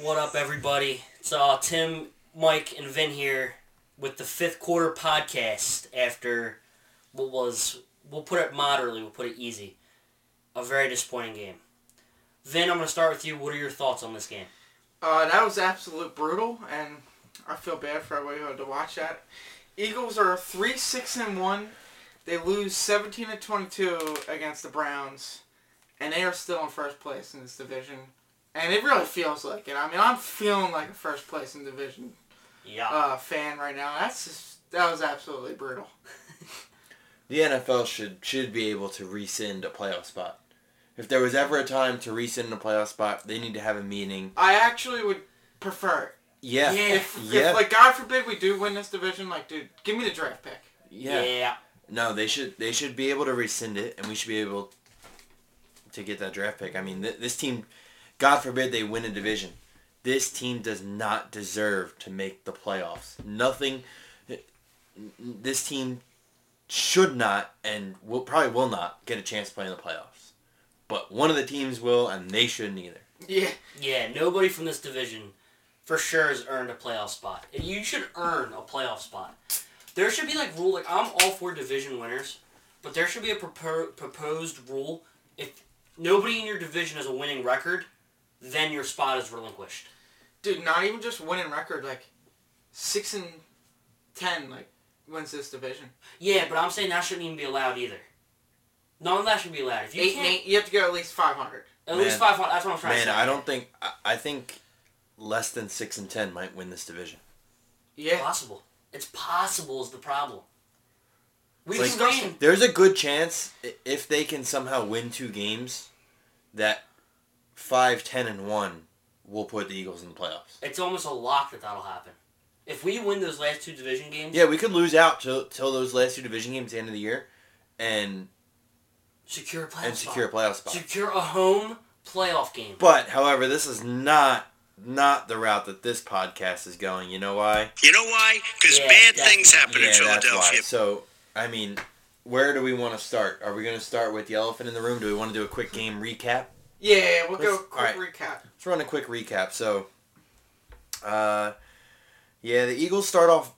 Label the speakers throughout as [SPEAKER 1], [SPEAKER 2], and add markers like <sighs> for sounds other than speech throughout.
[SPEAKER 1] What up, everybody? It's uh, Tim, Mike, and Vin here with the fifth quarter podcast after what was, we'll put it moderately, we'll put it easy, a very disappointing game. Vin, I'm going to start with you. What are your thoughts on this game?
[SPEAKER 2] Uh, that was absolute brutal, and I feel bad for everybody who had to watch that. Eagles are three six and one. They lose seventeen to twenty two against the Browns, and they are still in first place in this division. And it really feels like it. I mean, I'm feeling like a first place in division
[SPEAKER 1] Yeah.
[SPEAKER 2] uh, fan right now. That's just that was absolutely brutal. <laughs>
[SPEAKER 3] The NFL should should be able to rescind a playoff spot. If there was ever a time to rescind a playoff spot, they need to have a meeting.
[SPEAKER 2] I actually would prefer it.
[SPEAKER 3] Yeah.
[SPEAKER 1] Yeah.
[SPEAKER 2] If,
[SPEAKER 3] Yeah.
[SPEAKER 2] if like God forbid we do win this division, like dude, give me the draft pick.
[SPEAKER 3] Yeah. No, they should they should be able to rescind it, and we should be able to get that draft pick. I mean, th- this team, God forbid they win a division, this team does not deserve to make the playoffs. Nothing. This team should not, and will probably will not get a chance to play in the playoffs. But one of the teams will, and they shouldn't either.
[SPEAKER 2] Yeah.
[SPEAKER 1] Yeah, nobody from this division for sure has earned a playoff spot. And you should earn a playoff spot. There should be like rule like I'm all for division winners, but there should be a propo- proposed rule if nobody in your division has a winning record, then your spot is relinquished.
[SPEAKER 2] dude, not even just winning record, like six and ten, like wins this division.
[SPEAKER 1] Yeah, but I'm saying that shouldn't even be allowed either. None of that should be allowed. If you
[SPEAKER 2] Eight,
[SPEAKER 1] can't,
[SPEAKER 2] eight, you have to go at least five hundred.
[SPEAKER 1] at least five hundred. That's what I'm trying to say. Man.
[SPEAKER 3] I don't think I, I think less than six and ten might win this division.
[SPEAKER 2] Yeah,
[SPEAKER 1] possible. It's possible is the problem. We
[SPEAKER 3] Like,
[SPEAKER 1] can win.
[SPEAKER 3] There's a good chance if they can somehow win two games, that five, ten, and one will put the Eagles in the playoffs.
[SPEAKER 1] It's almost a lock that that'll happen. If we win those last two division games,
[SPEAKER 3] Yeah, we could lose out till till those last two division games at the end of the year, and
[SPEAKER 1] secure a playoff
[SPEAKER 3] and
[SPEAKER 1] spot.
[SPEAKER 3] secure a playoff spot.
[SPEAKER 1] Secure a home playoff game.
[SPEAKER 3] But however, this is not not the route that this podcast is going. You know why?
[SPEAKER 4] You know why? Because
[SPEAKER 1] Yeah,
[SPEAKER 4] bad things happen in
[SPEAKER 3] that's why.
[SPEAKER 4] Philadelphia.
[SPEAKER 3] So I mean, where do we want to start? Are we going to start with the elephant in the room? Do we want to do a quick game recap?
[SPEAKER 2] yeah. We'll go
[SPEAKER 3] Let's-
[SPEAKER 2] quick
[SPEAKER 3] alright.
[SPEAKER 2] recap.
[SPEAKER 3] Let's run a quick recap. So, uh, yeah, the Eagles start off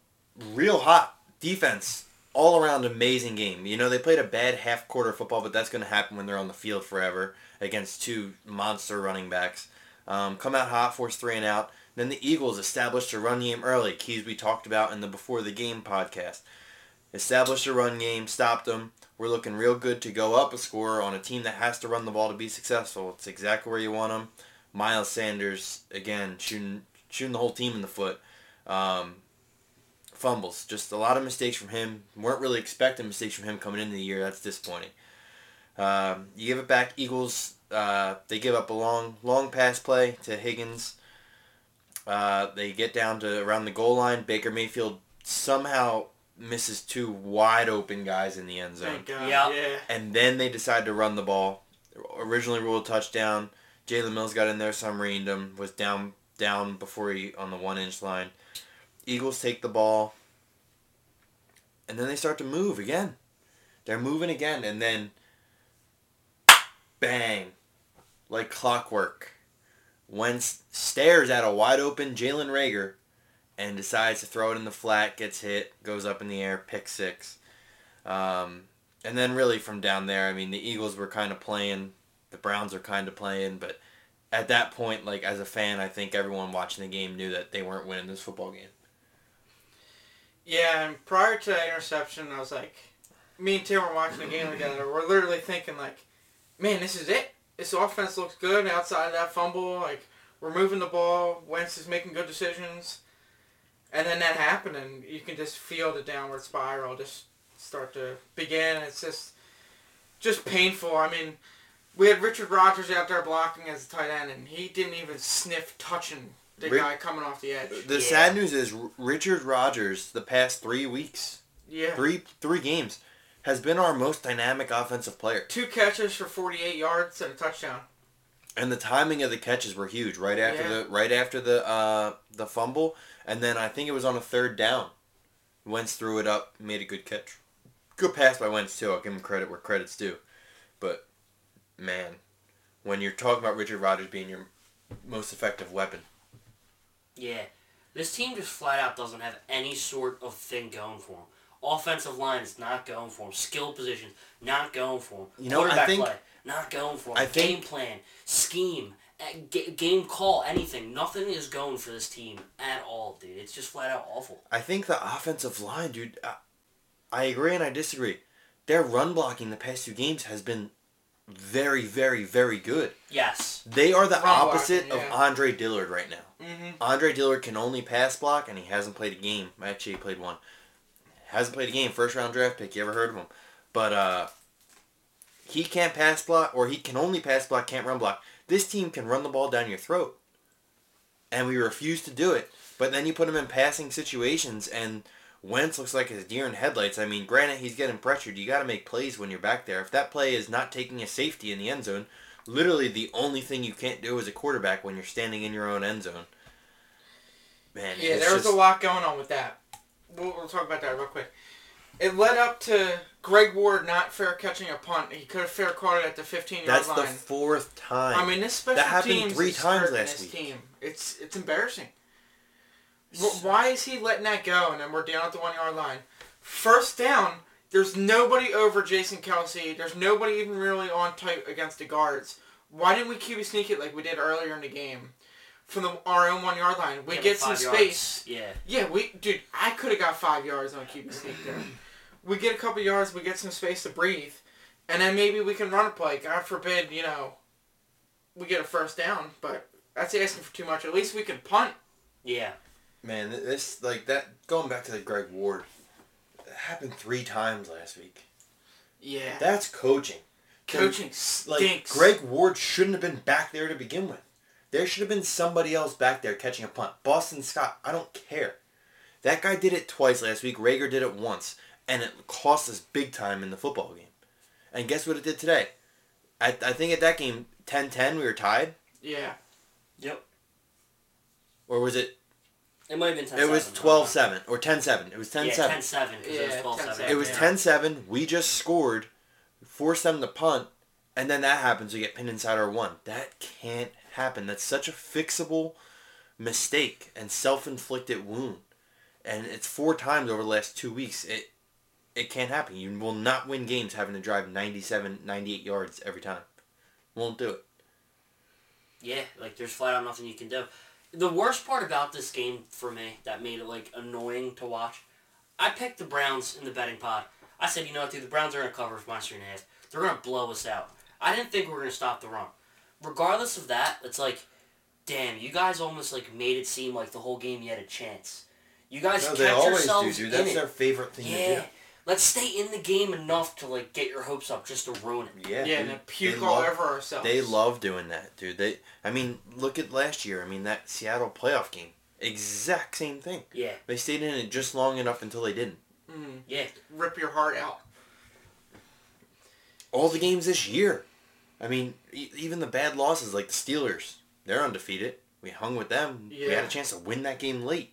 [SPEAKER 3] real hot. Defense, all around amazing game. You know, they played a bad half quarter football, but that's going to happen when they're on the field forever against two monster running backs. Um, come out hot, force three and out. Then the Eagles established a run game early. Keys we talked about in the Before the Game podcast. Established a run game, stopped them. We're looking real good to go up a score on a team that has to run the ball to be successful. It's exactly where you want them. Miles Sanders again shooting shooting the whole team in the foot. Um, fumbles, just a lot of mistakes from him. weren't really expecting mistakes from him coming into the year. That's disappointing. Um, you give it back, Eagles. Uh, they give up a long long pass play to Higgins. Uh, they get down to around the goal line. Baker Mayfield somehow misses two wide open guys in the end zone
[SPEAKER 2] Thank God.
[SPEAKER 1] Yeah.
[SPEAKER 2] Yeah.
[SPEAKER 3] and then they decide to run the ball. Originally ruled touchdown. Jalen Mills got in there, some him, was down down before he on the one inch line. Eagles take the ball, and then they start to move again. They're moving again, and then bang, like clockwork. Wentz stares at a wide open Jalen Reagor, and decides to throw it in the flat. Gets hit, goes up in the air, pick six. Um, and then really from down there, I mean, the Eagles were kind of playing, the Browns are kind of playing, but at that point, like as a fan, I think everyone watching the game knew that they weren't winning this football game.
[SPEAKER 2] Yeah, and prior to that interception, I was like, me and Tim were watching the game together. We're literally thinking like, man, this is it. This offense looks good outside of that fumble. Like we're moving the ball. Wentz is making good decisions, and then that happened, and you can just feel the downward spiral just start to begin. It's just, just painful. I mean, we had Richard Rodgers out there blocking as a tight end, and he didn't even sniff touching the
[SPEAKER 3] Ri-
[SPEAKER 2] guy coming off the edge.
[SPEAKER 3] The
[SPEAKER 1] Yeah.
[SPEAKER 3] sad news is R- Richard Rodgers, the past three weeks,
[SPEAKER 2] Yeah.
[SPEAKER 3] three three games, has been our most dynamic offensive player.
[SPEAKER 2] Two catches for 48 yards and a touchdown.
[SPEAKER 3] And the timing of the catches were huge. Right after
[SPEAKER 2] Yeah.
[SPEAKER 3] the right after the uh, the fumble, and then I think it was on a third down. Wentz threw it up, made a good catch. Good pass by Wentz too. I'll give him credit where credit's due. But man, when you're talking about Richard Rodgers being your most effective weapon,
[SPEAKER 1] Yeah. This team just flat out doesn't have any sort of thing going for them. Offensive line is not going for them. Skill positions, not going for them.
[SPEAKER 3] You know, I think-
[SPEAKER 1] play, not going for them.
[SPEAKER 3] I think-
[SPEAKER 1] game plan, scheme, eh, ga- game call, anything. Nothing is going for this team at all, dude. It's just flat out awful.
[SPEAKER 3] I think the offensive line, dude. I, I agree and I disagree. Their run blocking the past two games has been very, very, very good.
[SPEAKER 1] Yes.
[SPEAKER 3] They are the
[SPEAKER 2] Run
[SPEAKER 3] opposite
[SPEAKER 2] blocking,
[SPEAKER 3] of. Andre Dillard right now.
[SPEAKER 2] Mm-hmm.
[SPEAKER 3] Andre Dillard can only pass block, and he hasn't played a game. Actually, he played one. Hasn't played a game. First round draft pick. You ever heard of him? But uh, he can't pass block, or he can only pass block, can't run block. This team can run the ball down your throat, and we refuse to do it. But then you put him in passing situations, and Wentz looks like his deer in headlights. I mean, granted, he's getting pressured. You got to make plays when you're back there. If that play is not taking a safety in the end zone, literally the only thing you can't do as a quarterback when you're standing in your own end zone. Man,
[SPEAKER 2] Yeah, there was
[SPEAKER 3] just-
[SPEAKER 2] a lot going on with that. We'll, we'll talk about that real quick. It led up to Greg Ward not fair catching a punt. He could have fair caught it at the 15 yard line.
[SPEAKER 3] That's the fourth time.
[SPEAKER 2] I mean, this special
[SPEAKER 3] That happened
[SPEAKER 2] teams
[SPEAKER 3] three times last
[SPEAKER 2] this
[SPEAKER 3] week.
[SPEAKER 2] Team. It's it's embarrassing. Wh- Why is he letting that go? And then we're down at the one yard line. First down. There's nobody over Jason Kelce. There's nobody even really on tight against the guards. Why didn't we QB sneak it like we did earlier in the game? From the our own one yard line, we
[SPEAKER 1] Yeah,
[SPEAKER 2] get some
[SPEAKER 1] five yards.
[SPEAKER 2] space.
[SPEAKER 1] Yeah.
[SPEAKER 2] Yeah, we dude, I could have got five yards on a QB sneak there. We get a couple yards, we get some space to breathe, and then maybe we can run a play. God forbid, you know, we get a first down, but that's asking for too much. At least we can punt.
[SPEAKER 1] Yeah.
[SPEAKER 3] Man, this like that. Going back to the Greg Ward, it happened three times last week.
[SPEAKER 2] Yeah,
[SPEAKER 3] That's coaching.
[SPEAKER 2] coaching
[SPEAKER 3] Like
[SPEAKER 2] stinks.
[SPEAKER 3] Greg Ward shouldn't have been back there to begin with. There should have been somebody else back there catching a punt. Boston Scott, I don't care. That guy did it twice last week. Reagor did it once, and it cost us big time in the football game. And guess what it did today? I, I think at that game, 10-10, we were tied.
[SPEAKER 2] Yeah,
[SPEAKER 1] Yep.
[SPEAKER 3] Or was it?
[SPEAKER 1] It might have been 10
[SPEAKER 3] It was 12-7 or 10-7. It was 10-7.
[SPEAKER 1] Yeah, 10 7.
[SPEAKER 2] Yeah,
[SPEAKER 1] it was 12 7.
[SPEAKER 2] 10-7.
[SPEAKER 3] It was
[SPEAKER 2] Yeah.
[SPEAKER 3] 10-7. We just scored, forced them to punt, and then that happens. We get pinned inside our one. That can't happen. That's such a fixable mistake and self-inflicted wound. And it's four times over the last two weeks. It it can't happen. You will not win games having to drive 97, 98 yards every time. Won't do it.
[SPEAKER 1] Yeah, like there's flat out nothing you can do. The worst part about this game for me that made it like annoying to watch, I picked the Browns in the betting pod. I said, you know what, dude, the Browns are gonna cover minus three and a half. They're gonna blow us out. I didn't think we were gonna stop the run. Regardless of that, it's like, damn, you guys almost like made it seem like the whole game you had a chance. You guys
[SPEAKER 3] No,
[SPEAKER 1] kept
[SPEAKER 3] they always do,
[SPEAKER 1] yourselves
[SPEAKER 3] dude.
[SPEAKER 1] in
[SPEAKER 3] That's
[SPEAKER 1] it.
[SPEAKER 3] their favorite thing to
[SPEAKER 1] yeah.
[SPEAKER 3] do.
[SPEAKER 1] Let's stay in the game enough to like get your hopes up just to ruin it.
[SPEAKER 3] Yeah,
[SPEAKER 2] yeah,
[SPEAKER 3] dude.
[SPEAKER 2] and puke
[SPEAKER 3] They
[SPEAKER 2] all
[SPEAKER 3] love-
[SPEAKER 2] over ourselves.
[SPEAKER 3] They love doing that, dude. They, I mean, look at last year. I mean, that Seattle playoff game, exact same thing.
[SPEAKER 1] Yeah,
[SPEAKER 3] They stayed in it just long enough until they didn't.
[SPEAKER 2] Mm,
[SPEAKER 1] yeah.
[SPEAKER 2] rip your heart out.
[SPEAKER 3] All the games this year. I mean, e- even the bad losses like the Steelers, they're undefeated. We hung with them. We had a chance to win that game late.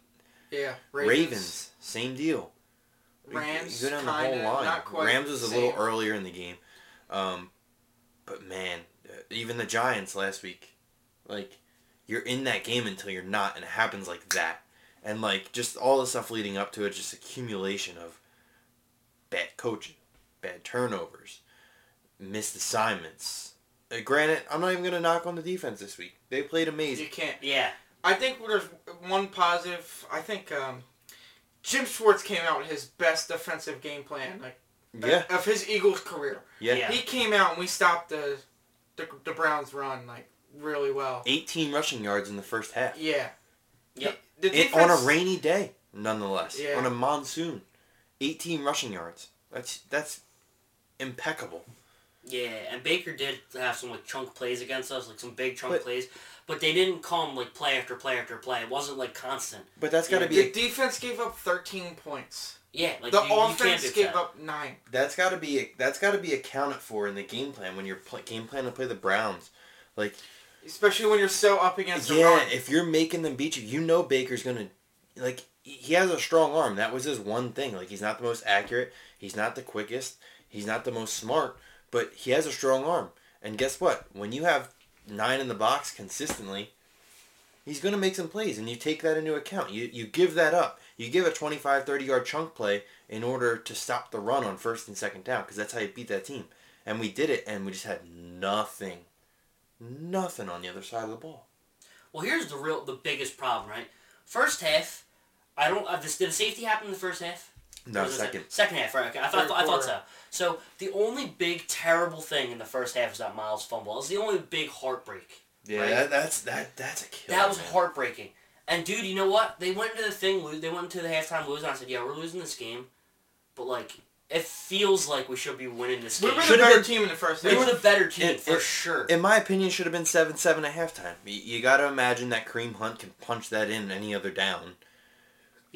[SPEAKER 2] Yeah,
[SPEAKER 3] Ravens, same deal.
[SPEAKER 2] Rams,
[SPEAKER 3] you go down the whole line.
[SPEAKER 2] not quite
[SPEAKER 3] Rams was a little
[SPEAKER 2] same.
[SPEAKER 3] earlier in the game, um, but man, uh, even the Giants last week, like you're in that game until you're not, and it happens like that, and like just all the stuff leading up to it, just accumulation of bad coaching, bad turnovers, missed assignments. Uh, granted, I'm not even gonna knock on the defense this week. They played amazing.
[SPEAKER 2] You can't.
[SPEAKER 1] Yeah.
[SPEAKER 2] I think there's one positive. I think um, Jim Schwartz came out with his best defensive game plan, like
[SPEAKER 3] Yeah,
[SPEAKER 2] of his Eagles career.
[SPEAKER 3] yeah.
[SPEAKER 1] Yeah.
[SPEAKER 2] He came out and we stopped the the, the Browns' run like really well.
[SPEAKER 3] 18 rushing yards in the first half.
[SPEAKER 2] Yeah.
[SPEAKER 1] Yep.
[SPEAKER 2] The
[SPEAKER 3] It, on a rainy day, nonetheless.
[SPEAKER 2] Yeah.
[SPEAKER 3] On a monsoon. 18 rushing yards. That's that's impeccable.
[SPEAKER 1] Yeah, and Baker did have some like chunk plays against us, like some big chunk
[SPEAKER 3] But-
[SPEAKER 1] plays, but they didn't come like play after play after play. It wasn't like constant.
[SPEAKER 3] But that's got to
[SPEAKER 1] Yeah.
[SPEAKER 3] be
[SPEAKER 2] The defense gave up 13 points.
[SPEAKER 1] Yeah, like
[SPEAKER 2] the
[SPEAKER 1] you, you can't
[SPEAKER 2] offense
[SPEAKER 1] fix
[SPEAKER 2] gave
[SPEAKER 1] that.
[SPEAKER 2] up nine.
[SPEAKER 3] that's got to be that's got to be accounted for in the game plan when you're pl- game plan to play the Browns. Like
[SPEAKER 2] Especially when you're so up against the
[SPEAKER 3] yeah,
[SPEAKER 2] run.
[SPEAKER 3] if you're making them beat you, you know Baker's going to like he has a strong arm. That was his one thing. Like he's not the most accurate. He's not the quickest. He's not the most smart. But he has a strong arm. And guess what? When you have nine in the box consistently, he's going to make some plays, and you take that into account. You you give that up. You give a 25, 30 yard chunk play in order to stop the run on first and second down because that's how you beat that team. And we did it, and we just had nothing, nothing on the other side of the ball.
[SPEAKER 1] Well, here's the real, the biggest problem, right? First half, I don't. Uh, did the safety happen in the first half?
[SPEAKER 3] No,
[SPEAKER 1] Or was
[SPEAKER 3] second.
[SPEAKER 1] Second half, right? Okay, I thought,
[SPEAKER 2] Third
[SPEAKER 1] I thought so. So the only big terrible thing in the first half is that Miles fumble. It was the only big heartbreak.
[SPEAKER 3] Yeah,
[SPEAKER 1] Right.
[SPEAKER 3] that, that's that that's a killer.
[SPEAKER 1] That was
[SPEAKER 3] man.
[SPEAKER 1] heartbreaking. And dude, you know what? They went into the thing. lo- They went into the halftime losing. I said, "Yeah, we're losing this game," but like, it feels like we should be winning this game.
[SPEAKER 2] We
[SPEAKER 1] game.
[SPEAKER 2] were the
[SPEAKER 3] Should've
[SPEAKER 2] better
[SPEAKER 3] been-
[SPEAKER 2] team in the first
[SPEAKER 1] We
[SPEAKER 2] half.
[SPEAKER 1] were the better team
[SPEAKER 3] It-
[SPEAKER 1] for
[SPEAKER 3] it-
[SPEAKER 1] sure.
[SPEAKER 3] In my opinion, should have been seven seven at halftime. You, you got to imagine that Kareem Hunt can punch that in any other down.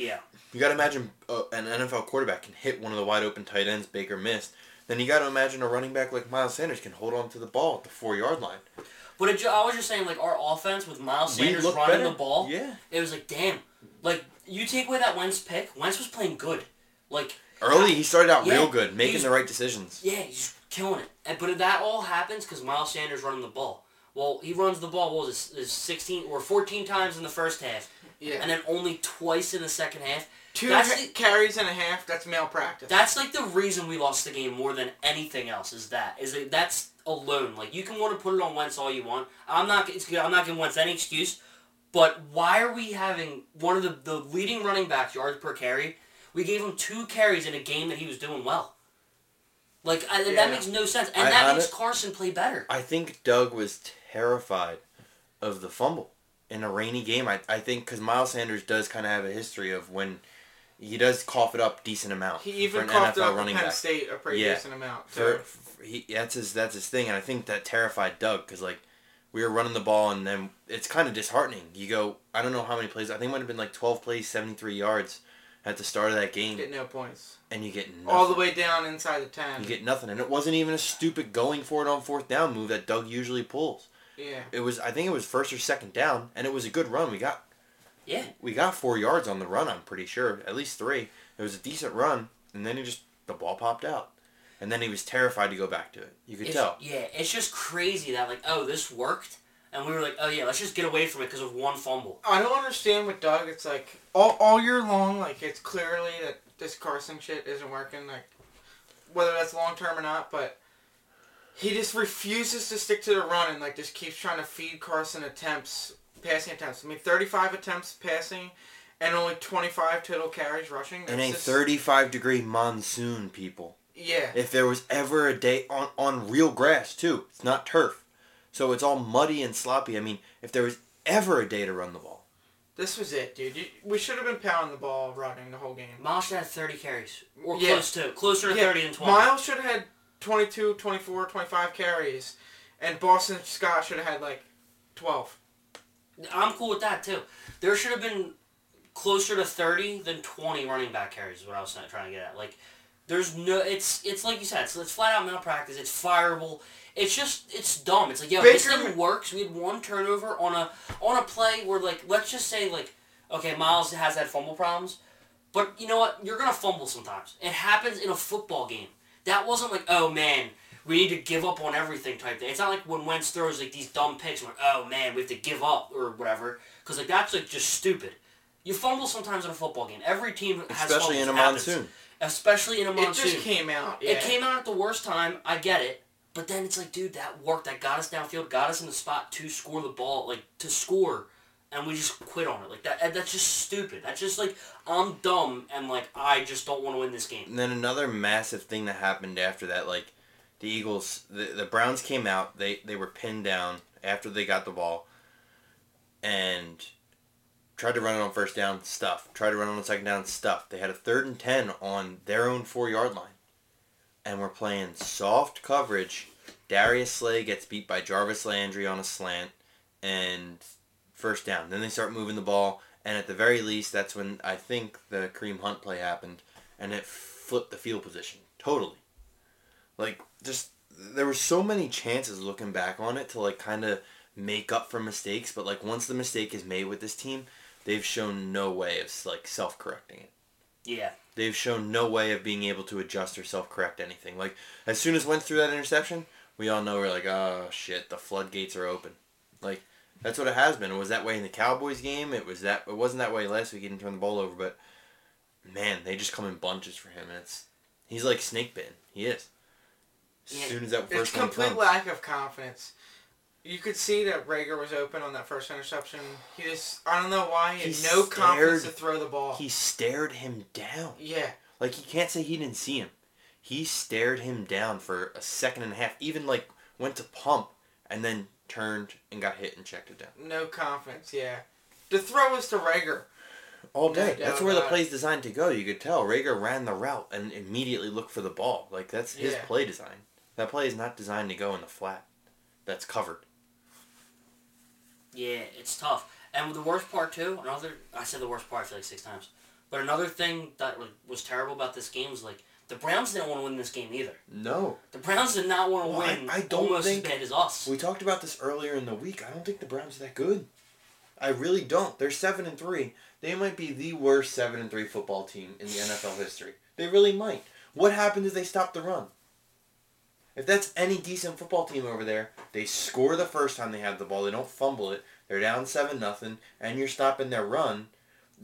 [SPEAKER 1] Yeah.
[SPEAKER 3] You got to imagine uh, an NFL quarterback can hit one of the wide open tight ends Baker missed. Then you got to imagine a running back like Miles Sanders can hold on to the ball at the four yard line.
[SPEAKER 1] But it, I was just saying, like our offense with Miles Sanders running
[SPEAKER 3] better.
[SPEAKER 1] the ball,
[SPEAKER 3] Yeah.
[SPEAKER 1] it was like, damn. Like you take away that Wentz pick, Wentz was playing good. Like
[SPEAKER 3] Early, he started out
[SPEAKER 1] Yeah,
[SPEAKER 3] real good, making the right decisions.
[SPEAKER 1] Yeah, he's killing it. And, but that all happens because Miles Sanders running the ball. Well, he runs the ball, what was it, is 16 or 14 times in the first half,
[SPEAKER 2] yeah.
[SPEAKER 1] and then only twice in the second half.
[SPEAKER 2] Two
[SPEAKER 1] that's
[SPEAKER 2] ha-
[SPEAKER 1] the-
[SPEAKER 2] carries and a half. That's malpractice.
[SPEAKER 1] That's like the reason we lost the game more than anything else. Is that is that that's alone. Like you can want to put it on Wentz all you want. I'm not. It's good. I'm not giving Wentz any excuse. But why are we having one of the the leading running backs yards per carry? We gave him two carries in a game that he was doing well. Like I,
[SPEAKER 2] Yeah.
[SPEAKER 1] that makes no sense, and
[SPEAKER 3] I
[SPEAKER 1] that
[SPEAKER 3] hon-
[SPEAKER 1] makes Carson play better.
[SPEAKER 3] I think Doug was terrified of the fumble in a rainy game. I, I think because Miles Sanders does kind of have a history of when he does cough it up decent amount.
[SPEAKER 2] he even coughed
[SPEAKER 3] NFL
[SPEAKER 2] up
[SPEAKER 3] running
[SPEAKER 2] Penn
[SPEAKER 3] back.
[SPEAKER 2] State a pretty
[SPEAKER 3] Yeah.
[SPEAKER 2] decent amount.
[SPEAKER 3] For, for he, that's his that's his thing, and I think that terrified Doug because like we were running the ball, and then it's kind of disheartening. You go, I don't know how many plays. I think it might have been like twelve plays, seventy three yards at the start of that game,
[SPEAKER 2] Get no points.
[SPEAKER 3] and you get nothing.
[SPEAKER 2] All the way down inside the ten.
[SPEAKER 3] You get nothing, and it wasn't even a stupid going for it on fourth down move that Doug usually pulls.
[SPEAKER 2] Yeah.
[SPEAKER 3] It was, I think it was first or second down, and it was a good run. We got
[SPEAKER 1] Yeah,
[SPEAKER 3] we got four yards on the run. I'm pretty sure, at least three. It was a decent run, and then he just the ball popped out, and then he was terrified to go back to it. You could
[SPEAKER 1] it's,
[SPEAKER 3] tell.
[SPEAKER 1] yeah. It's just crazy that like oh this worked, and we were like oh yeah let's just get away from it because of one fumble.
[SPEAKER 2] I don't understand with Doug. It's like all, all year long, like it's clearly that this Carson shit isn't working. Like whether that's long term or not, but he just refuses to stick to the run and like just keeps trying to feed Carson attempts, passing attempts. I mean, thirty five attempts passing, and only twenty five total carries rushing.
[SPEAKER 3] In a
[SPEAKER 2] just-
[SPEAKER 3] 35 degree monsoon, people.
[SPEAKER 2] Yeah.
[SPEAKER 3] If there was ever a day on on real grass too, it's not turf, so it's all muddy and sloppy. I mean, if there was ever a day to run the ball,
[SPEAKER 2] This was it, dude. You, we should have been pounding the ball running the whole game.
[SPEAKER 1] Miles should have 30 carries or
[SPEAKER 2] Yeah.
[SPEAKER 1] close to closer to
[SPEAKER 2] Yeah,
[SPEAKER 1] 30 than 20.
[SPEAKER 2] Miles should have had 22, 24, 25 carries, and Boston Scott should have had like 12.
[SPEAKER 1] I'm cool with that too. There should have been closer to 30 than 20 running back carries. Is what I was trying to get at. Like, there's no. It's it's like you said. It's, it's flat out malpractice. It's fireable. It's just it's dumb. It's like yo, this
[SPEAKER 2] Baker-
[SPEAKER 1] thing works. We had one turnover on a on a play where like let's just say like okay Miles has had fumble problems, but you know what? You're gonna fumble sometimes. It happens in a football game. That wasn't like oh man. We need to give up on everything type thing. It's not like when Wentz throws like these dumb picks. I'm like, oh man, we have to give up or whatever. Because like that's like just stupid. You fumble sometimes in a football game. Every team has
[SPEAKER 3] especially in a.
[SPEAKER 1] Happens.
[SPEAKER 3] monsoon.
[SPEAKER 1] Especially in a monsoon.
[SPEAKER 2] It just came out. Yeah.
[SPEAKER 1] It came out at the worst time. I get it, but then it's like, dude, that worked. That got us downfield. Got us in the spot to score the ball, like to score, and we just quit on it. Like that. That's just stupid. That's just like I'm dumb and like I just don't want to win this game.
[SPEAKER 3] And then another massive thing that happened after that, like the Eagles, the, the Browns came out. They they were pinned down after they got the ball, and tried to run it on first down. Stuff. Tried to run it on second down. Stuff. They had a third and ten on their own four yard line, and we're playing soft coverage. Darius Slay gets beat by Jarvis Landry on a slant, and first down. Then they start moving the ball, and at the very least, that's when I think the Kareem Hunt play happened, and it flipped the field position totally. Like just there were so many chances looking back on it to like kind of make up for mistakes, but like once the mistake is made with this team, they've shown no way of like self-correcting it.
[SPEAKER 1] Yeah.
[SPEAKER 3] They've shown no way of being able to adjust or self-correct anything. Like as soon as went through that interception, we all know we're like, oh shit, the floodgates are open. Like that's what it has been. It was that way in the Cowboys game. It was that. It wasn't that way last week. He didn't turn the ball over, but man, they just come in bunches for him, and it's he's like snake bitten. He is. As
[SPEAKER 1] Yeah.
[SPEAKER 3] soon as that
[SPEAKER 2] It's
[SPEAKER 3] first one
[SPEAKER 2] complete
[SPEAKER 3] comes.
[SPEAKER 2] lack of confidence. You could see that Reagor was open on that first interception. He just, I don't know why, he had
[SPEAKER 3] He
[SPEAKER 2] no confidence to throw the ball.
[SPEAKER 3] He stared him down.
[SPEAKER 2] yeah,
[SPEAKER 3] Like you can't say he didn't see him. He stared him down for a second and a half. Even like went to pump and then turned and got hit and checked it down.
[SPEAKER 2] no confidence, yeah. The throw was to Reagor.
[SPEAKER 3] All day.
[SPEAKER 2] doubt
[SPEAKER 3] that's where the
[SPEAKER 2] about it.
[SPEAKER 3] play's designed to go. You could tell Reagor ran the route and immediately looked for the ball. Like that's his
[SPEAKER 2] Yeah.
[SPEAKER 3] play design. That play is not designed to go in the flat. That's covered.
[SPEAKER 1] Yeah, it's tough. And the worst part too, another I said the worst part I feel like six times. But another thing that was- was terrible about this game was like the Browns didn't want to win this game either.
[SPEAKER 3] No.
[SPEAKER 1] The Browns did not want to
[SPEAKER 3] Well, I-
[SPEAKER 1] win
[SPEAKER 3] I don't
[SPEAKER 1] almost
[SPEAKER 3] think-
[SPEAKER 1] as bad as us.
[SPEAKER 3] We talked about this earlier in the week. I don't think the Browns are that good. I really don't. They're seven and three. They might be the worst seven and three football team in the NFL history. They really might. What happens if they stop the run? If that's any decent football team over there, they score the first time they have the ball. They don't fumble it. They're down seven nothing, and you're stopping their run.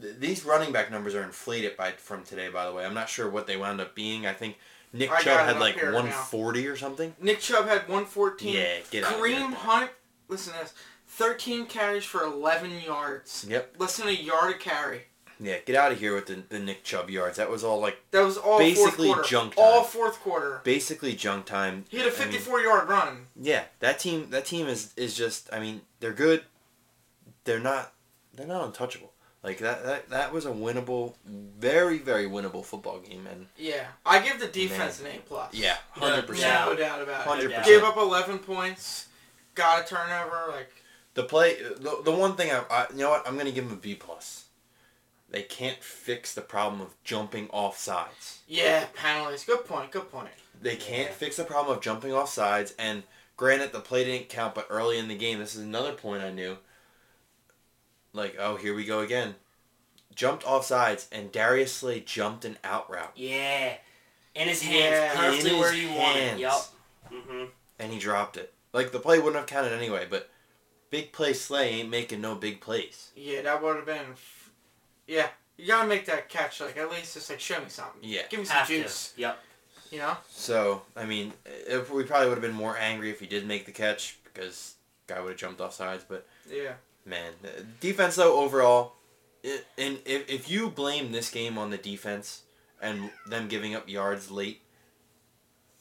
[SPEAKER 3] Th- These running back numbers are inflated by from today. By the way, I'm not sure what they wound up being. I think Nick
[SPEAKER 2] I
[SPEAKER 3] Chubb had like
[SPEAKER 2] here now.
[SPEAKER 3] 140 or something.
[SPEAKER 2] Nick Chubb had 114.
[SPEAKER 3] Yeah, get out. of
[SPEAKER 2] Kareem
[SPEAKER 3] here.
[SPEAKER 2] Hunt, listen to this, 13 carries for 11 yards.
[SPEAKER 3] Yep.
[SPEAKER 2] Less than a yard a carry.
[SPEAKER 3] Yeah, get out of here with the, the Nick Chubb yards. That was all like
[SPEAKER 2] That was all
[SPEAKER 3] Basically
[SPEAKER 2] fourth quarter.
[SPEAKER 3] junk
[SPEAKER 2] All fourth quarter.
[SPEAKER 3] basically junk time.
[SPEAKER 2] He had a
[SPEAKER 3] I mean,
[SPEAKER 2] 54 yard run.
[SPEAKER 3] yeah, that team that team is is just I mean, they're good. They're not they're not untouchable. Like that that, that was a winnable very very winnable football game and
[SPEAKER 2] Yeah, I give the defense an A plus.
[SPEAKER 3] yeah, 100%.
[SPEAKER 2] no doubt about it.
[SPEAKER 3] 100%.
[SPEAKER 2] Gave up 11 points, got a turnover. Like
[SPEAKER 3] The play the, the one thing I, I you know what, I'm going to give them a B plus. They can't fix the problem of jumping off sides.
[SPEAKER 2] yeah, penalties. Good point. Good point.
[SPEAKER 3] They can't
[SPEAKER 1] Yeah.
[SPEAKER 3] fix the problem of jumping off sides. And granted, the play didn't count, but early in the game, this is another point I knew. Like, oh, here we go again. Jumped off sides, and Darius Slay jumped an out route,
[SPEAKER 1] Yeah. In his hands,
[SPEAKER 2] Yeah,
[SPEAKER 1] perfectly where
[SPEAKER 3] his
[SPEAKER 1] you want it.
[SPEAKER 3] hands.
[SPEAKER 1] Yep. hmm
[SPEAKER 3] and he dropped it. Like, the play wouldn't have counted anyway, but big play Slay ain't making no big plays.
[SPEAKER 2] Yeah, that would have been. f- Yeah, you gotta make that catch. Like at least just like show me something.
[SPEAKER 3] Yeah.
[SPEAKER 2] Give me some
[SPEAKER 1] Have
[SPEAKER 2] juice.
[SPEAKER 1] to. Yep.
[SPEAKER 2] You know.
[SPEAKER 3] So, I mean, if we probably would have been more angry if he did make the catch, because guy would have jumped off sides, but
[SPEAKER 2] Yeah.
[SPEAKER 3] Man, defense though overall, and if if you blame this game on the defense and them giving up yards late,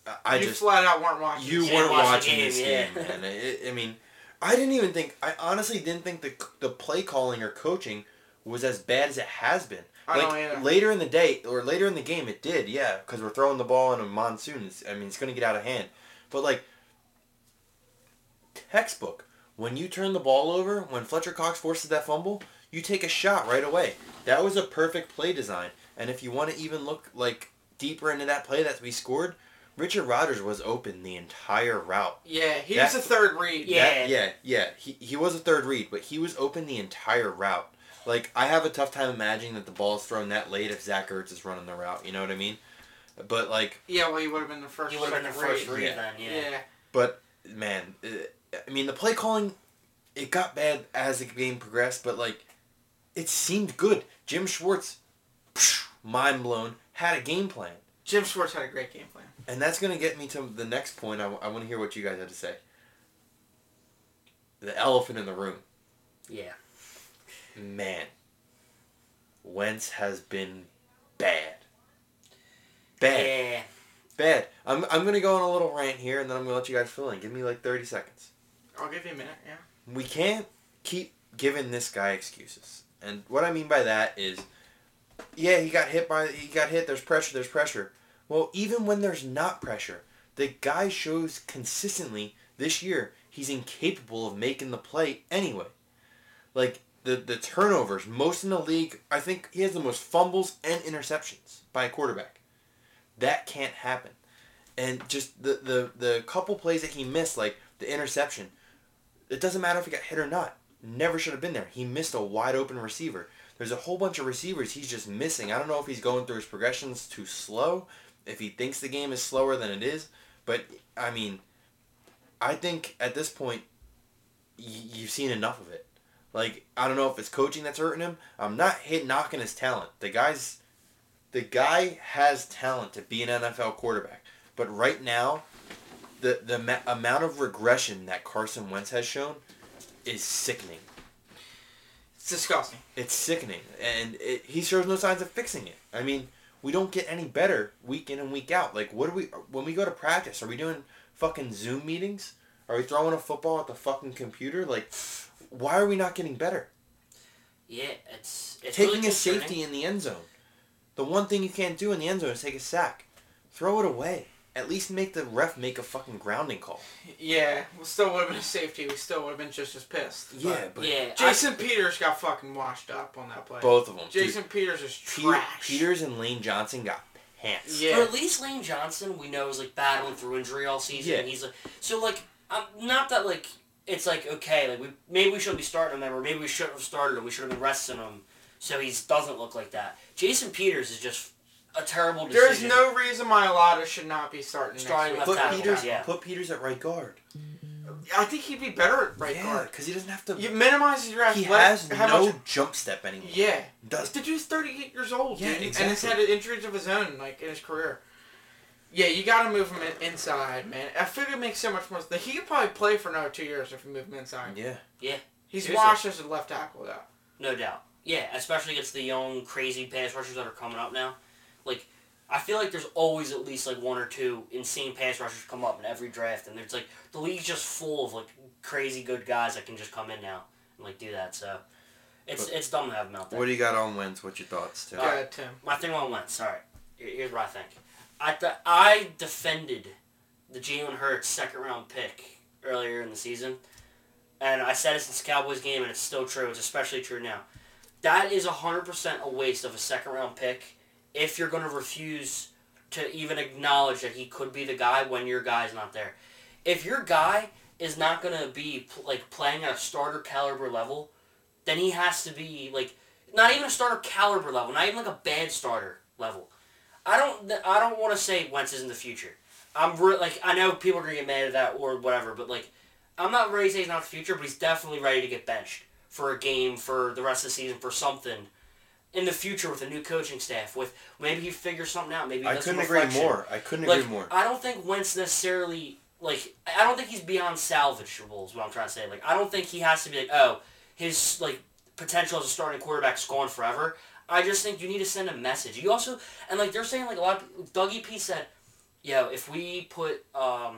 [SPEAKER 3] I- I
[SPEAKER 2] you
[SPEAKER 3] just
[SPEAKER 2] flat out weren't watching.
[SPEAKER 3] you
[SPEAKER 1] Yeah,
[SPEAKER 3] weren't watching
[SPEAKER 1] game,
[SPEAKER 3] this
[SPEAKER 1] yeah.
[SPEAKER 3] game, man. It, I mean, I didn't even think. I honestly didn't think the the play calling or coaching was as bad as it has been.
[SPEAKER 2] I
[SPEAKER 3] like
[SPEAKER 2] don't
[SPEAKER 3] later in the day or later in the game, it did, yeah, because we're throwing the ball in a monsoon. It's, I mean, it's gonna get out of hand. But like textbook, when you turn the ball over, when Fletcher Cox forces that fumble, you take a shot right away. That was a perfect play design. And if you want to even look like deeper into that play that we scored, Richard Rodgers was open the entire route.
[SPEAKER 2] Yeah, he
[SPEAKER 3] That-
[SPEAKER 2] was a third read.
[SPEAKER 1] Yeah.
[SPEAKER 3] That- yeah, yeah. He, he was a third read, but he was open the entire route. Like, I have a tough time imagining that the ball is thrown that late if Zach Ertz is running the route. You know what I mean? But, like,
[SPEAKER 2] Yeah, well, he would have been the first.
[SPEAKER 1] He would have been the
[SPEAKER 2] second
[SPEAKER 1] first read
[SPEAKER 3] Yeah.
[SPEAKER 1] then. Yeah.
[SPEAKER 2] Yeah.
[SPEAKER 3] but, man, uh, I mean, the play calling, it got bad as the game progressed, but, like, it seemed good. Jim Schwartz, mind blown, had a game plan.
[SPEAKER 2] Jim Schwartz had a great game plan.
[SPEAKER 3] And that's going to get me to the next point. I, want to hear what you guys have to say. The elephant in the room.
[SPEAKER 1] Yeah.
[SPEAKER 3] Man. Wentz has been bad. Bad.
[SPEAKER 1] Yeah.
[SPEAKER 3] Bad. I'm, I'm going to go on a little rant here and then I'm going to let you guys fill in. Give me like 30 seconds.
[SPEAKER 2] I'll give you a minute. Yeah.
[SPEAKER 3] We can't keep giving this guy excuses. And what I mean by that is, yeah, he got hit by, he got hit, there's pressure, there's pressure. Well, even when there's not pressure, the guy shows consistently this year he's incapable of making the play anyway. Like, the, the turnovers, most in the league, I think he has the most fumbles and interceptions by a quarterback. That can't happen. And just the, the, the couple plays that he missed, like the interception, it doesn't matter if he got hit or not. never should have been there. He missed a wide open receiver. There's a whole bunch of receivers he's just missing. I don't know if he's going through his progressions too slow, if he thinks the game is slower than it is, but I mean, I think at this point, you've seen enough of it. Like I don't know if it's coaching that's hurting him. I'm not hit knocking his talent. The guy's, the guy has talent to be an NFL quarterback. But right now, the the ma- amount of regression that Carson Wentz has shown is sickening.
[SPEAKER 2] It's disgusting.
[SPEAKER 3] It's sickening, and it, he shows no signs of fixing it. I mean, we don't get any better week in and week out. Like, what do we when we go to practice? Are we doing fucking Zoom meetings? Are we throwing a football at the fucking computer? Like, why are we not getting better?
[SPEAKER 1] Yeah, it's it's
[SPEAKER 3] Taking
[SPEAKER 1] really
[SPEAKER 3] a safety in the end zone. The one thing you can't do in the end zone is take a sack. Throw it away. At least make the ref make a fucking grounding call.
[SPEAKER 2] Yeah, we still would have been a safety. We still would have been just as pissed.
[SPEAKER 3] Yeah, but
[SPEAKER 1] Yeah, I-
[SPEAKER 2] Jason Peters got fucking washed up on that play.
[SPEAKER 3] both of them.
[SPEAKER 2] Jason Peters is
[SPEAKER 3] Peter,
[SPEAKER 2] trash.
[SPEAKER 3] Peters and Lane Johnson got pants.
[SPEAKER 2] Yeah.
[SPEAKER 1] But at least Lane Johnson, we know, is like battling through injury all season.
[SPEAKER 3] Yeah.
[SPEAKER 1] And he's like, so like, um, not that like it's like okay, like we maybe we shouldn't be starting him, or maybe we shouldn't have started him. We should have been resting him, so he doesn't look like that. Jason Peters is just a terrible
[SPEAKER 2] There's
[SPEAKER 1] decision.
[SPEAKER 2] no reason Mailata should not be starting
[SPEAKER 1] Starting
[SPEAKER 2] next
[SPEAKER 1] left
[SPEAKER 2] week.
[SPEAKER 3] Put Peters,
[SPEAKER 1] yeah.
[SPEAKER 3] put Peters at right guard.
[SPEAKER 2] I think he'd be better at right
[SPEAKER 3] yeah,
[SPEAKER 2] guard.
[SPEAKER 3] because he doesn't have to.
[SPEAKER 2] You minimize your
[SPEAKER 3] he
[SPEAKER 2] athletic.
[SPEAKER 3] has
[SPEAKER 2] how
[SPEAKER 3] no
[SPEAKER 2] much-
[SPEAKER 3] jump step anymore.
[SPEAKER 2] yeah.
[SPEAKER 3] Does
[SPEAKER 2] The dude's 38 years old,
[SPEAKER 3] Yeah,
[SPEAKER 2] dude, and has
[SPEAKER 3] exactly.
[SPEAKER 2] had injuries of his own, like in his career. Yeah, you got to move him in, inside, man. I figure it makes so much more. sense. He could probably play for another two years if you move him inside.
[SPEAKER 3] Yeah, yeah.
[SPEAKER 2] He's
[SPEAKER 1] Seriously.
[SPEAKER 2] washed as a left tackle, though.
[SPEAKER 1] No doubt. Yeah, especially against the young, crazy pass rushers that are coming up now. Like, I feel like there's always at least like one or two insane pass rushers come up in every draft, and there's like the league's just full of like crazy good guys that can just come in now and like do that. So, it's
[SPEAKER 3] But-
[SPEAKER 1] it's dumb to have them out there.
[SPEAKER 3] What do you got on Wentz? What's your thoughts? Tim?
[SPEAKER 2] Go ahead, Tim.
[SPEAKER 1] My thing on Wentz. All right, here's what I think. I th- I defended the Jalen Hurts second round pick earlier in the season, and I said it since the Cowboys game, and it's still true. It's especially true now. That is hundred percent a waste of a second round pick if you're going to refuse to even acknowledge that he could be the guy when your guy's not there. If your guy is not going to be like playing at a starter caliber level, then he has to be like not even a starter caliber level, not even like a bad starter level. I don't I don't want to say Wentz is in the future. I'm re- like I know people are gonna get mad at that or whatever, but like I'm not ready to say he's not the future, but he's definitely ready to get benched for a game for the rest of the season for something in the future with a new coaching staff. With maybe he figures something out. Maybe
[SPEAKER 3] I couldn't
[SPEAKER 1] some
[SPEAKER 3] agree more. I couldn't
[SPEAKER 1] Like
[SPEAKER 3] agree more.
[SPEAKER 1] I don't think Wentz necessarily like I don't think he's beyond salvageable. Is what I'm trying to say. Like I don't think he has to be like oh his like potential as a starting quarterback's gone forever. I just think you need to send a message. You also and like they're saying like a lot of Dougie P said, yo, if we put um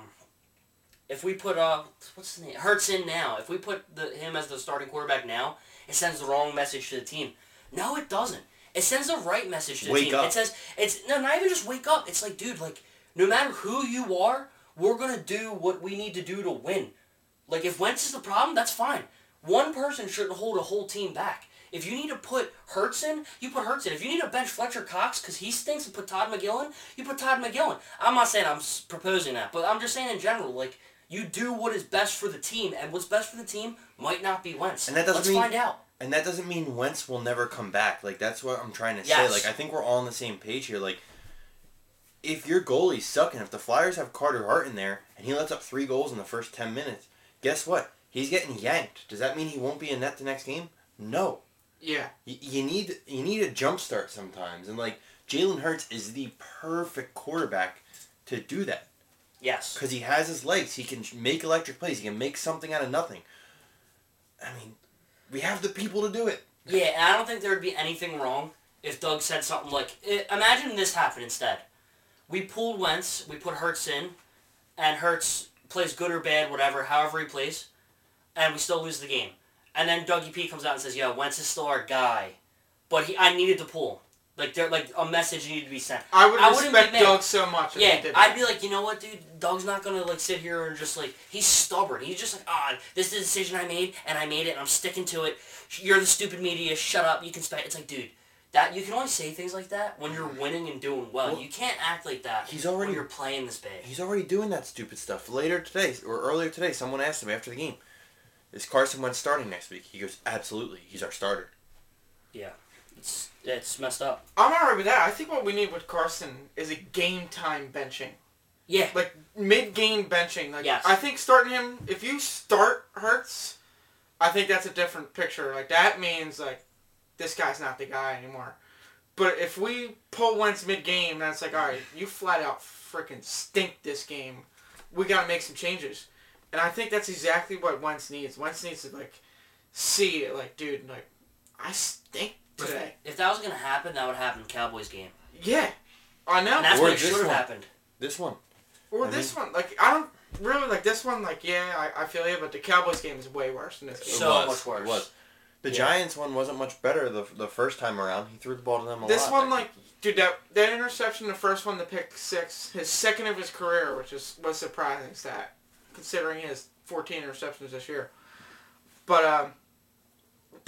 [SPEAKER 1] if we put uh what's his name Hurts in now, if we put the him as the starting quarterback now, it sends the wrong message to the team. No, it doesn't. It sends the right message to the
[SPEAKER 3] Wake
[SPEAKER 1] team.
[SPEAKER 3] up.
[SPEAKER 1] It says it's no, not even just wake up. It's like, dude, like no matter who you are, we're gonna do what we need to do to win. Like if Wentz is the problem, that's fine. One person shouldn't hold a whole team back. If you need to put Hurts in, you put Hurts in. If you need to bench Fletcher Cox because he stinks and put Todd McGillen, you put Todd McGillen. I'm not saying I'm proposing that, but I'm just saying in general, like you do what is best for the team, and what's best for the team might not be Wentz.
[SPEAKER 3] And that doesn't
[SPEAKER 1] Let's
[SPEAKER 3] mean-
[SPEAKER 1] find out.
[SPEAKER 3] And that doesn't mean Wentz will never come back. Like that's what I'm trying to
[SPEAKER 1] Yes.
[SPEAKER 3] say. Like I think we're all on the same page here. Like if your goalie's sucking, if the Flyers have Carter Hart in there and he lets up three goals in the first ten minutes, guess what? He's getting yanked. Does that mean he won't be in net the next game? No.
[SPEAKER 2] Yeah.
[SPEAKER 3] You, you need you need a jump start sometimes, and like Jalen Hurts is the perfect quarterback to do that
[SPEAKER 1] Yes.
[SPEAKER 3] because he has his legs. He can make electric plays. He can make something out of nothing. I mean, we have the people to do it.
[SPEAKER 1] Yeah, and I don't think there would be anything wrong if Doug said something like, imagine this happened instead. We pulled Wentz, we put Hurts in, and Hurts plays good or bad, whatever, however he plays, and we still lose the game. And then Dougie P comes out and says, yo, Wentz is still our guy, but he, I needed to pull. Like, there, like a message needed to be sent.
[SPEAKER 2] I would
[SPEAKER 1] I wouldn't
[SPEAKER 2] respect
[SPEAKER 1] be mad.
[SPEAKER 2] Doug so much if he
[SPEAKER 1] Yeah,
[SPEAKER 2] did
[SPEAKER 1] I'd be like, you know what, dude? Doug's not gonna like sit here and just like he's stubborn. He's just like, ah, this is the decision I made, and I made it, and I'm sticking to it. You're the stupid media. Shut up. You can spend. It's like, dude, that you can only say things like that when you're winning and doing well.
[SPEAKER 3] Well,
[SPEAKER 1] you can't act like that.
[SPEAKER 3] he's already-
[SPEAKER 1] when you're playing this big.
[SPEAKER 3] He's already doing that stupid stuff. Later today, or earlier today, someone asked him after the game, Is Carson Wentz starting next week? He goes, absolutely. He's our starter.
[SPEAKER 1] It's it's messed up.
[SPEAKER 2] I'm alright with that. I think what we need with Carson is a game time benching.
[SPEAKER 1] Yeah.
[SPEAKER 2] Like mid game benching. Like
[SPEAKER 1] Yes.
[SPEAKER 2] I think starting him if you start Hurts, I think that's a different picture. Like that means like this guy's not the guy anymore. But if we pull Wentz mid game, that's like, alright, you flat out freaking stink this game. We gotta make some changes. And I think that's exactly what Wentz needs. Wentz needs to like see it like, dude, like I stink today.
[SPEAKER 1] If that was gonna happen, that would happen in Cowboys game.
[SPEAKER 2] Yeah. I know.
[SPEAKER 1] And that's
[SPEAKER 3] Or
[SPEAKER 1] what should have happened.
[SPEAKER 3] This one.
[SPEAKER 2] Or
[SPEAKER 3] I
[SPEAKER 2] this one, like I don't really like this one. Like yeah, I, I feel you, but the Cowboys game is way worse than this.
[SPEAKER 3] It
[SPEAKER 2] Game.
[SPEAKER 1] So much worse.
[SPEAKER 3] It was. The
[SPEAKER 1] Yeah.
[SPEAKER 3] Giants one wasn't much better the, the first time around. He threw the ball to them a
[SPEAKER 2] This
[SPEAKER 3] lot.
[SPEAKER 2] one, like, dude, that that interception, the first one, the pick six, his second of his career, which is was surprising stat, considering he has 14 interceptions this year. But um,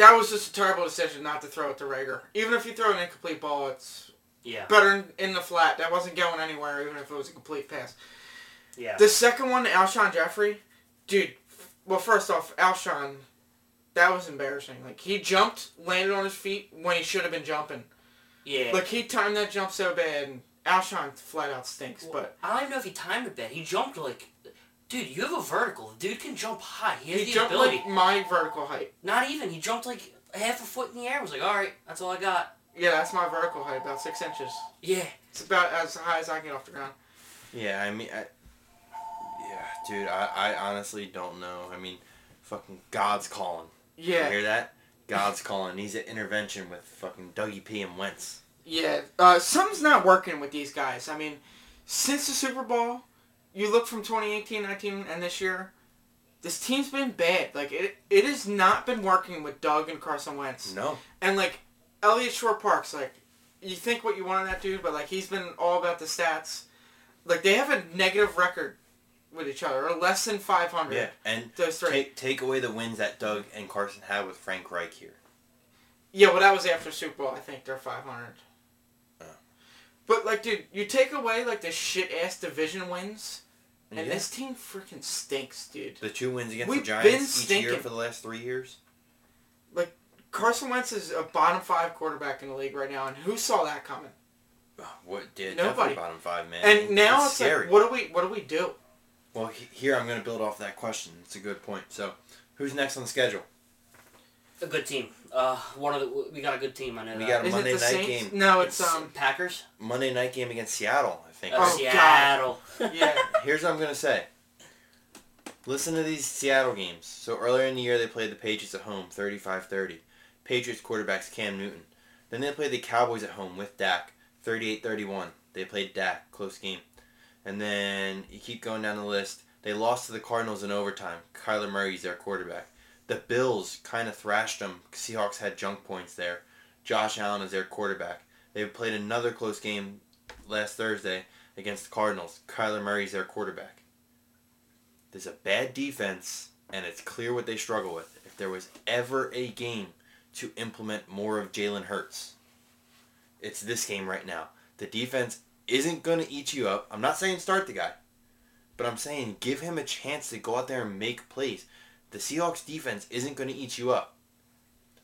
[SPEAKER 2] that was just a terrible decision not to throw it to Reagor. Even if you throw an incomplete ball, it's
[SPEAKER 1] Yeah.
[SPEAKER 2] better in, in the flat. That wasn't going anywhere, even if it was a complete pass.
[SPEAKER 1] Yeah.
[SPEAKER 2] The second one, Alshon Jeffery, dude. Well, first off, Alshon, that was embarrassing. Like he jumped, landed on his feet when he should have been jumping.
[SPEAKER 1] Yeah.
[SPEAKER 2] Like he timed that jump so bad, and Alshon flat out stinks. But
[SPEAKER 1] I don't even know if he timed it bad. He jumped like, dude, you have a vertical. The dude can jump high. He has
[SPEAKER 2] he
[SPEAKER 1] the
[SPEAKER 2] jumped
[SPEAKER 1] ability.
[SPEAKER 2] like my vertical height.
[SPEAKER 1] Not even. He jumped like half a foot in the air. I was like, all right, that's all I got.
[SPEAKER 2] Yeah, that's my vertical height, about six inches.
[SPEAKER 1] Yeah.
[SPEAKER 2] It's about as high as I can get off the ground.
[SPEAKER 3] Yeah, I mean, I, yeah, dude, I, I honestly don't know. I mean, fucking God's calling. You
[SPEAKER 2] Yeah,
[SPEAKER 3] hear that? God's calling. He's an intervention with fucking Dougie P and Wentz.
[SPEAKER 2] yeah. Uh, something's not working with these guys. I mean, since the Super Bowl, you look from 2018, 19, and this year, this team's been bad. Like it, it has not been working with Doug and Carson Wentz.
[SPEAKER 3] No.
[SPEAKER 2] And like Eliot Shorr-Parks, like you think what you want in that dude, but like he's been all about the stats. Like they have a negative record with each other, or less than five hundred.
[SPEAKER 3] Yeah, and
[SPEAKER 2] Those three.
[SPEAKER 3] take take away the wins that Doug and Carson had with Frank Reich here.
[SPEAKER 2] Yeah, well that was after Super Bowl. I think they're five hundred.
[SPEAKER 3] Oh.
[SPEAKER 2] But like, dude, you take away like the shit ass division wins, and
[SPEAKER 3] Yeah.
[SPEAKER 2] this team freaking stinks, dude.
[SPEAKER 3] The two wins against
[SPEAKER 2] We've
[SPEAKER 3] the
[SPEAKER 2] been
[SPEAKER 3] Giants each year
[SPEAKER 2] stinking.
[SPEAKER 3] for the last three years.
[SPEAKER 2] Like Carson Wentz is a bottom five quarterback in the league right now, and who saw that coming?
[SPEAKER 3] Uh, what did
[SPEAKER 2] Nobody.
[SPEAKER 3] bottom five man?
[SPEAKER 2] And now it's,
[SPEAKER 3] scary.
[SPEAKER 2] like, what do we, what do we do?
[SPEAKER 3] Well, he- here I'm going to build off that question. It's a good point. So, who's next on the schedule?
[SPEAKER 1] A good team. Uh, one of the we got a good team. I know
[SPEAKER 3] We
[SPEAKER 1] that.
[SPEAKER 3] got a
[SPEAKER 2] Is
[SPEAKER 3] Monday
[SPEAKER 2] it
[SPEAKER 3] night
[SPEAKER 2] Saints?
[SPEAKER 3] game.
[SPEAKER 2] No, it's um.
[SPEAKER 1] Packers.
[SPEAKER 3] Monday night game against Seattle, I think.
[SPEAKER 2] Oh, God.
[SPEAKER 1] Seattle.
[SPEAKER 2] Yeah. <laughs>
[SPEAKER 3] Here's what I'm gonna say. Listen to these Seattle games. So earlier in the year they played the Patriots at home, 35-30. Patriots quarterbacks Cam Newton. Then they played the Cowboys at home with Dak, 38-31. They played Dak, close game. And then you keep going down the list. They lost to the Cardinals in overtime. Kyler Murray's their quarterback. The Bills kind of thrashed them. Seahawks had junk points there. Josh Allen is their quarterback. They played another close game last Thursday against the Cardinals. Kyler Murray is their quarterback. There's a bad defense, and it's clear what they struggle with. If there was ever a game to implement more of Jalen Hurts, it's this game right now. The defense isn't going to eat you up. I'm not saying start the guy, but I'm saying give him a chance to go out there and make plays. The Seahawks defense isn't going to eat you up.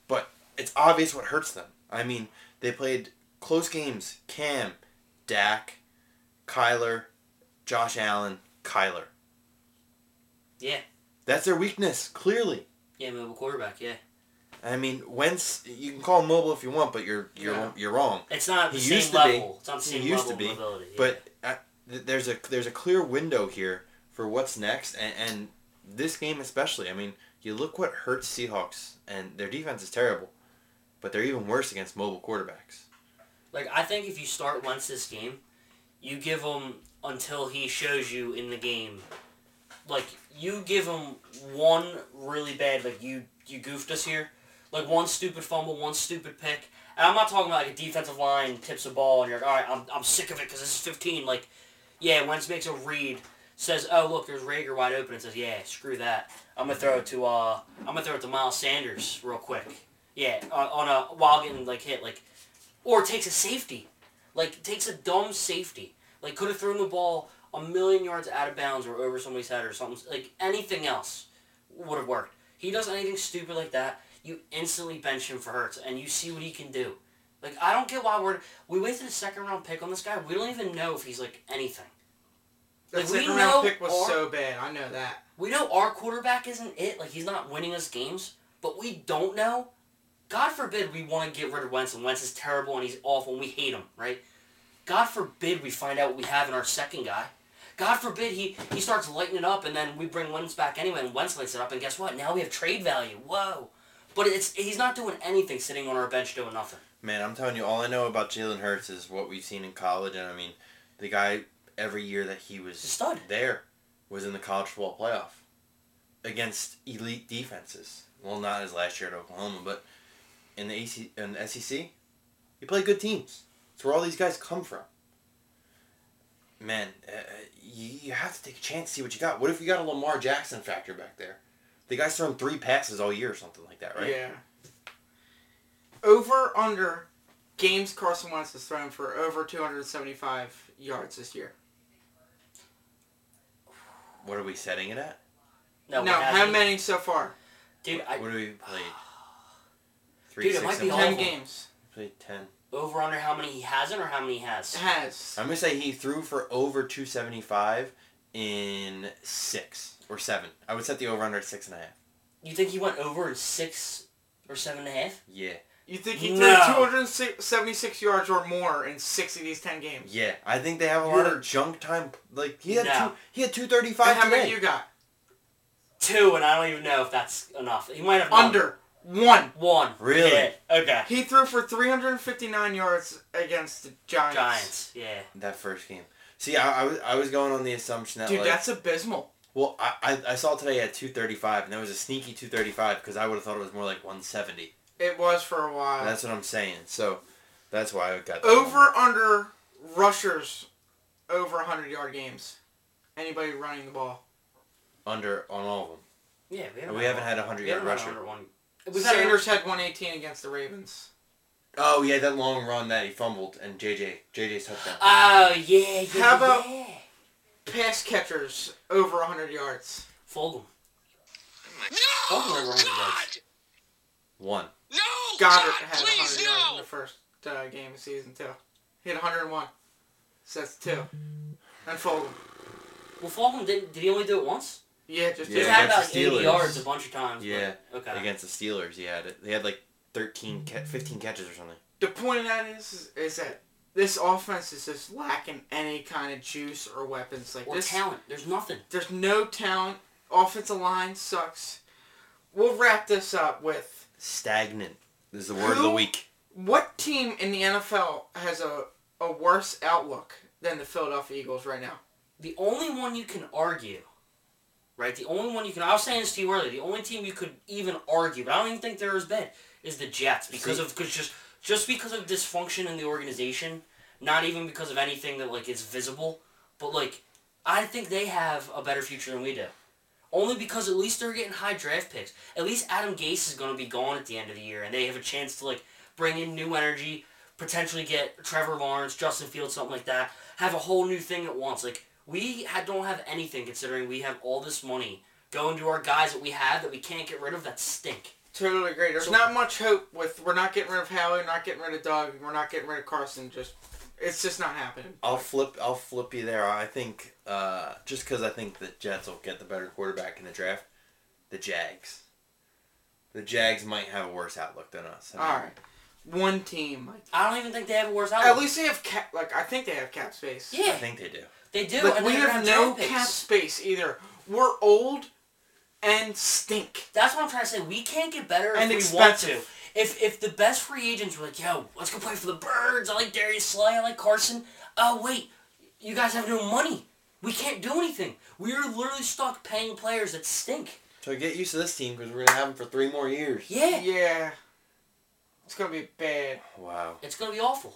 [SPEAKER 3] But it's obvious what hurts them. I mean, they played close games. Cam, Dak, Kyler, Josh Allen, Kyler.
[SPEAKER 1] Yeah.
[SPEAKER 3] That's their weakness, clearly.
[SPEAKER 1] Yeah, mobile quarterback. Yeah.
[SPEAKER 3] I mean, Wentz, you can call him mobile if you want, but you're you're
[SPEAKER 2] Yeah.
[SPEAKER 3] you're wrong.
[SPEAKER 1] It's not the
[SPEAKER 3] He
[SPEAKER 1] same
[SPEAKER 3] used to be.
[SPEAKER 1] level. It's not the
[SPEAKER 3] He
[SPEAKER 1] same
[SPEAKER 3] used
[SPEAKER 1] level
[SPEAKER 3] to be,
[SPEAKER 1] yeah.
[SPEAKER 3] But uh, there's a there's a clear window here for what's next, and, and this game especially. I mean, you look what hurts Seahawks, and their defense is terrible, but they're even worse against mobile quarterbacks.
[SPEAKER 1] Like I think if you start once this game, you give him until he shows you in the game. Like you give him one really bad, like you you goofed us here, like one stupid fumble, one stupid pick, and I'm not talking about like a defensive line tips a ball and you're like, all right, I'm I'm sick of it because this is 15. Like, yeah, Wentz makes a read, says, oh look, there's Reagor wide open, and says, yeah, screw that, I'm gonna throw it to uh, I'm gonna throw it to Miles Sanders real quick. Yeah, on a while getting like hit, like or takes a safety. Like takes a dumb safety. Like could have thrown the ball a million yards out of bounds or over somebody's head or something. Like anything else would have worked. he does anything stupid like that, you instantly bench him for Hurts, and you see what he can do. Like I don't get why we're we wasted a second round pick on this guy. We don't even know if he's like anything.
[SPEAKER 2] That
[SPEAKER 1] Like, we
[SPEAKER 2] second round pick was
[SPEAKER 1] our-
[SPEAKER 2] so bad. I know that.
[SPEAKER 1] We know our quarterback isn't it. Like he's not winning us games, but we don't know. God forbid we want to get rid of Wentz, and Wentz is terrible and he's awful, and we hate him, right? God forbid we find out what we have in our second guy. God forbid he, he starts lighting it up, and then we bring Wentz back anyway, and Wentz lights it up, and guess what? Now we have trade value. Whoa! But it's he's not doing anything, sitting on our bench doing nothing.
[SPEAKER 3] Man, I'm telling you, all I know about Jalen Hurts is what we've seen in college, and I mean, the guy every year that he was
[SPEAKER 1] stud.
[SPEAKER 3] there was in the college football playoff against elite defenses. Well, not his last year at Oklahoma, but in the AC in the SEC, he played good teams. It's where all these guys come from. Man, uh, you, you have to take a chance to see what you got. What if you got a Lamar Jackson factor back there? The guy's thrown three passes all year or something like that, right?
[SPEAKER 2] Yeah. Over under games Carson Wentz has thrown for over 275 yards this year.
[SPEAKER 3] What are we setting it at?
[SPEAKER 1] No,
[SPEAKER 2] now,
[SPEAKER 1] it hasn't.
[SPEAKER 2] how many so far?
[SPEAKER 1] Dude, I,
[SPEAKER 3] what do we played? <sighs> Three,
[SPEAKER 1] Dude, it might be
[SPEAKER 3] one.
[SPEAKER 2] Ten
[SPEAKER 1] awful.
[SPEAKER 2] games.
[SPEAKER 3] Played ten.
[SPEAKER 1] over under how many he hasn't or how many he has.
[SPEAKER 2] Has.
[SPEAKER 3] I'm gonna say he threw for over 275 in six or seven. I would set the over under at six and a half.
[SPEAKER 1] You think he went over in six or seven and a half?
[SPEAKER 3] Yeah,
[SPEAKER 2] You think he
[SPEAKER 1] No.
[SPEAKER 2] threw 276 yards or more in six of these 10 games?
[SPEAKER 3] yeah. I think they have a lot
[SPEAKER 2] You're-
[SPEAKER 3] of junk time. Like he had
[SPEAKER 1] No.
[SPEAKER 3] two, he had
[SPEAKER 2] And
[SPEAKER 3] 235
[SPEAKER 2] how many you got?
[SPEAKER 1] Two, and I don't even know if that's enough. He might have none.
[SPEAKER 2] Under. One.
[SPEAKER 1] one.
[SPEAKER 3] Really?
[SPEAKER 1] Yeah. Okay.
[SPEAKER 2] He threw for 359 yards against the Giants.
[SPEAKER 1] Giants. Yeah.
[SPEAKER 3] that first game. See, I, I was I was going on the assumption that
[SPEAKER 2] Dude,
[SPEAKER 3] like,
[SPEAKER 2] that's abysmal.
[SPEAKER 3] well, I, I I saw today at 235, and that was a sneaky 235 because I would have thought it was more like 170.
[SPEAKER 2] It was for a while.
[SPEAKER 3] That's what I'm saying. So that's why I got that
[SPEAKER 2] Over under rushers over 100 yard games. Anybody running the ball.
[SPEAKER 3] under on all of them.
[SPEAKER 1] Yeah. We haven't,
[SPEAKER 3] We haven't had a 100 yard rusher.
[SPEAKER 1] under one. We've had a-
[SPEAKER 2] Sanders had 118 against the Ravens.
[SPEAKER 3] Oh yeah, that long run that he fumbled and JJ JJ's touchdown.
[SPEAKER 1] Oh yeah. yeah
[SPEAKER 2] How about-
[SPEAKER 1] yeah.
[SPEAKER 2] Pass catchers over 100 yards.
[SPEAKER 1] Fulgham?
[SPEAKER 4] No,
[SPEAKER 1] Oh, we're wrong,
[SPEAKER 4] God!
[SPEAKER 3] One.
[SPEAKER 4] No,
[SPEAKER 2] Goedert
[SPEAKER 4] God,
[SPEAKER 2] had
[SPEAKER 4] please
[SPEAKER 2] 100 yards in the first uh, game of season two. He had 101. So that's two. And Fulgham.
[SPEAKER 1] Well, Fulgham did. Did he only do it once?
[SPEAKER 2] Yeah, just
[SPEAKER 3] Yeah,
[SPEAKER 1] He's
[SPEAKER 2] two.
[SPEAKER 1] had
[SPEAKER 3] against
[SPEAKER 1] about
[SPEAKER 3] the
[SPEAKER 1] 80
[SPEAKER 3] Steelers.
[SPEAKER 1] yards a bunch of times. but-
[SPEAKER 3] Yeah,
[SPEAKER 1] Okay.
[SPEAKER 3] Against the Steelers, he had it. They had like 13, 15 catches or something.
[SPEAKER 2] The point of that is, is that this offense is just lacking any kind of juice or weapons. Like
[SPEAKER 1] Or
[SPEAKER 2] this,
[SPEAKER 1] talent. There's nothing.
[SPEAKER 2] there's no talent. Offensive line sucks. We'll wrap this up with
[SPEAKER 3] Stagnant is the word of the week.
[SPEAKER 2] what team in the NFL has a, a worse outlook than the Philadelphia Eagles right now?
[SPEAKER 1] The only one you can argue, right? The only one you can. I was saying this to you earlier. The only team you could even argue, but I don't even think they're as bad, is the Jets because
[SPEAKER 3] See-
[SPEAKER 1] of cause just just because of dysfunction in the organization. Not even because of anything that like is visible, but like I think they have a better future than we do. Only because at least they're getting high draft picks. At least Adam Gase is going to be gone at the end of the year, and they have a chance to like bring in new energy, potentially get Trevor Lawrence, Justin Fields, something like that. Have a whole new thing at once. Like we had, don't have anything considering we have all this money going to our guys that we have that we can't get rid of that stink.
[SPEAKER 2] Totally agree. There's
[SPEAKER 1] So-
[SPEAKER 2] not much hope with we're not getting rid of Howie, not getting rid of Doug, we're not getting rid of Carson. Just it's just not happening.
[SPEAKER 3] I'll flip. I'll flip you there. I think uh, just because I think the Jets will get the better quarterback in the draft, the Jags. The Jags might have a worse outlook than us. I mean,
[SPEAKER 2] All right, one team. Like,
[SPEAKER 1] I don't even think they have a worse outlook.
[SPEAKER 2] at least they have cap. Like I think they have cap space.
[SPEAKER 1] Yeah, I
[SPEAKER 3] think they do.
[SPEAKER 1] they do.
[SPEAKER 2] But
[SPEAKER 1] and
[SPEAKER 2] we have no cap space either. We're old and stink.
[SPEAKER 1] That's what I'm trying to say. We can't get better if
[SPEAKER 2] And
[SPEAKER 1] we want to. If if the best free agents were like, yo, let's go play for the Birds. I like Darius Slay. I like Carson. Oh wait, you guys have no money. We can't do anything. We are literally stuck paying players that stink.
[SPEAKER 3] So get used to this team because we're gonna have them for three more years.
[SPEAKER 1] Yeah,
[SPEAKER 2] Yeah, it's gonna be bad.
[SPEAKER 3] Wow.
[SPEAKER 1] it's gonna be awful.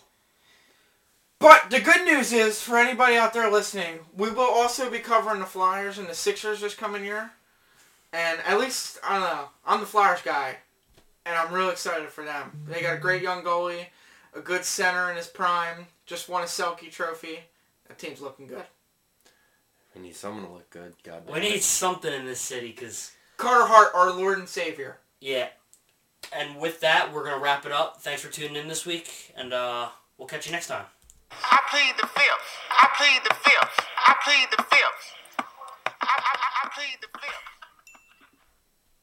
[SPEAKER 2] But the good news is, for anybody out there listening, we will also be covering the Flyers and the Sixers this coming year. And at least, I don't know, I'm the Flyers guy. And I'm real excited for them. They got a great young goalie, a good center in his prime, just won a Selke trophy. That team's looking good.
[SPEAKER 3] We need someone to look good. God damn
[SPEAKER 1] We need something in this city because
[SPEAKER 2] Carter Hart, our Lord and Savior.
[SPEAKER 1] Yeah. And with that, we're gonna wrap it up. Thanks for tuning in this week, and uh, we'll catch you next time.
[SPEAKER 4] I plead the fifth. I plead the fifth. I plead the fifth. I, I, I- I plead the fifth.